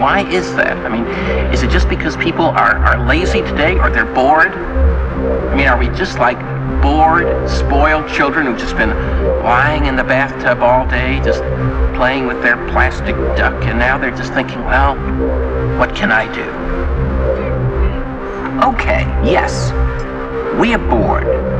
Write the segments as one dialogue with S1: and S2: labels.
S1: why is that? I mean, is it just because people are, are lazy today or they're bored? I mean, are we just like bored, spoiled children who've just been lying in the bathtub all day, just playing with their plastic duck, and now they're just thinking, well, what can I do?
S2: Okay, yes, we are bored.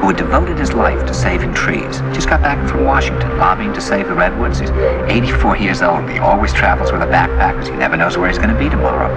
S2: who had devoted his life to saving trees. Just got back from Washington, lobbying to save the redwoods. He's 84 years old. He always travels with a backpack because he never knows where he's going to be tomorrow.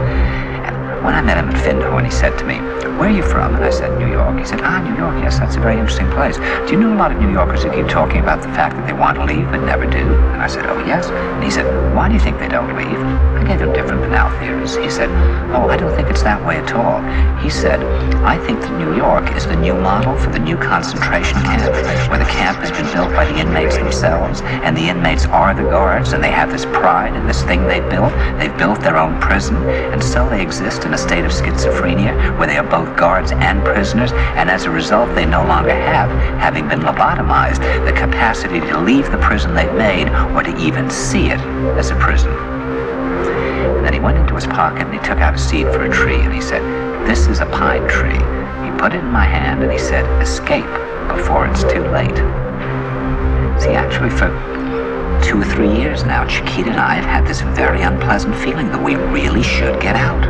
S2: When I met him at Findhorn, he said to me, where are you from? And I said, New York. He said, ah, New York, yes, that's a very interesting place. Do you know a lot of New Yorkers who keep talking about the fact that they want to leave but never do? And I said, oh, yes. And he said, why do you think they don't leave? I gave him different banal theories. He said, oh, I don't think it's that way at all. He said, I think that New York is the new model for the new concentration camp, where the camp has been built by the inmates themselves, and the inmates are the guards, and they have this pride in this thing they built. They've built their own prison, and so they exist in a state of schizophrenia, where they are both guards and prisoners, and as a result, they no longer have, having been lobotomized, the capacity to leave the prison they've made or to even see it as a prison. And then he went into his pocket and he took out a seed for a tree and he said, This is a pine tree. He put it in my hand and he said, Escape before it's too late. See, actually, for two or three years now, Chiquita and I have had this very unpleasant feeling that we really should get out.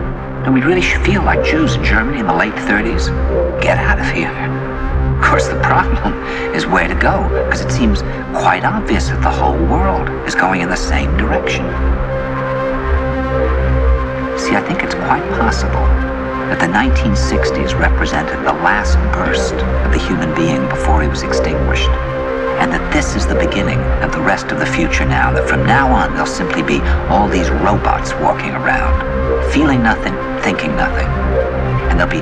S2: And we really feel like Jews in Germany in the late 30s. Get out of here. Of course, the problem is where to go, because it seems quite obvious that the whole world is going in the same direction. See, I think it's quite possible that the 1960s represented the last burst of the human being before he was extinguished. And that this is the beginning of the rest of the future now, that from now on there'll simply be all these robots walking around, feeling nothing, thinking nothing. And there'll be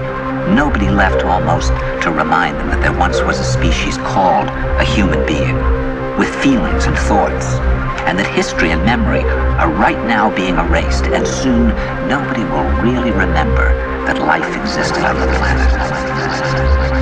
S2: nobody left almost to remind them that there once was a species called a human being, with feelings and thoughts, and that history and memory are right now being erased, and soon nobody will really remember that life existed on the planet.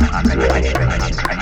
S2: I'm a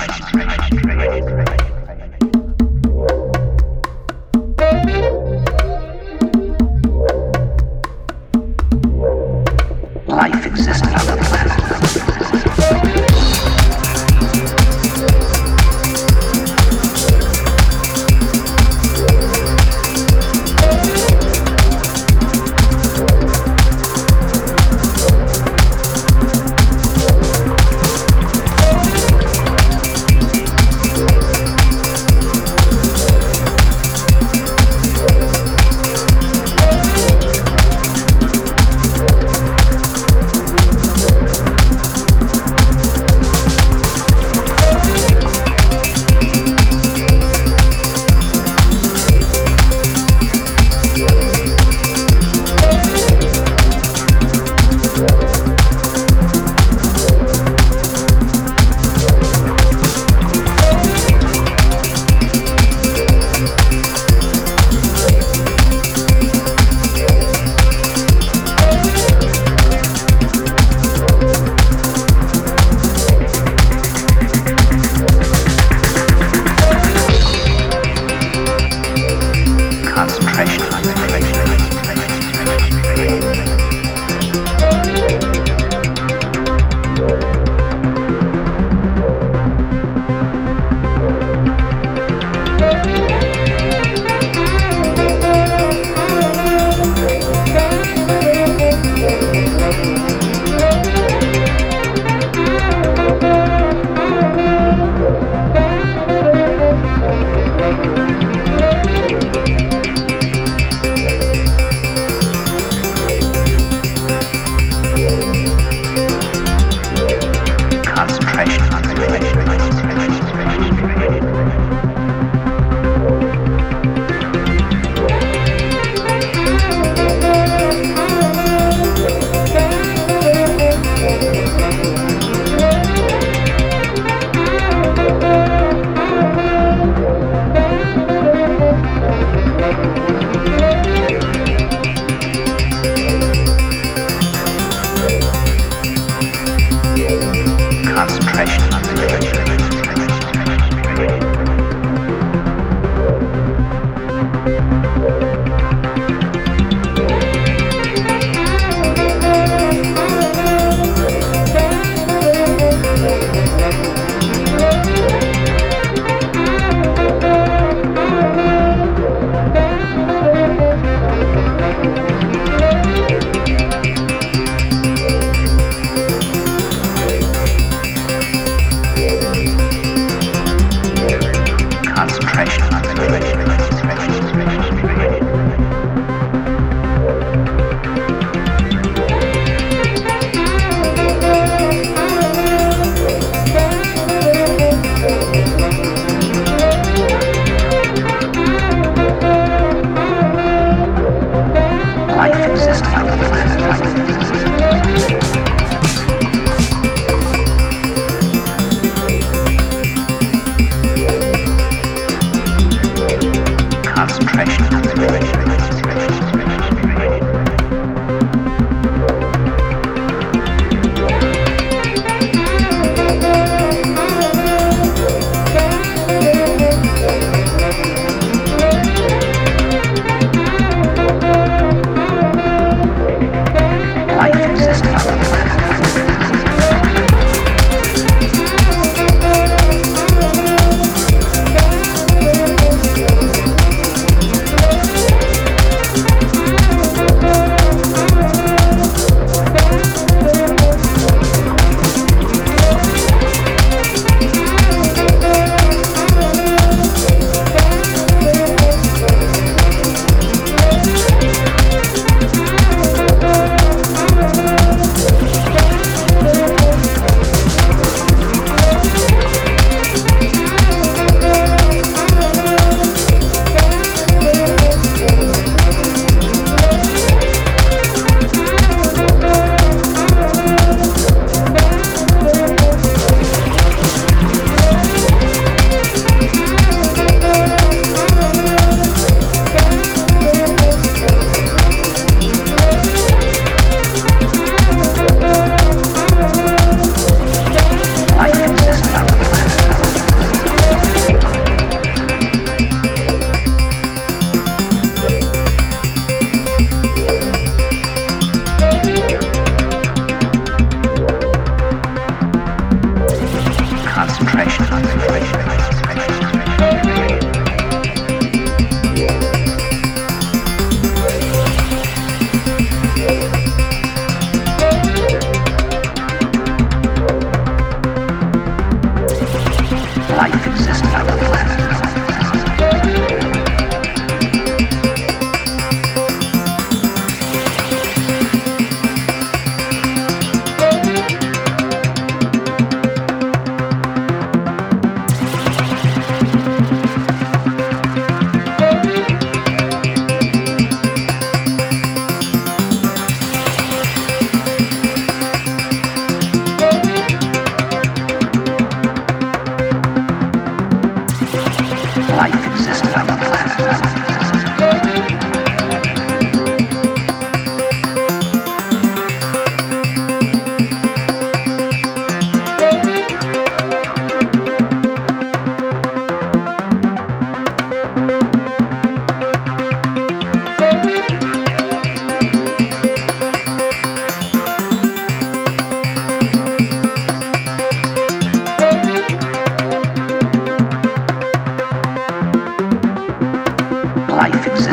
S2: concentration.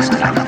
S2: Amsterdam.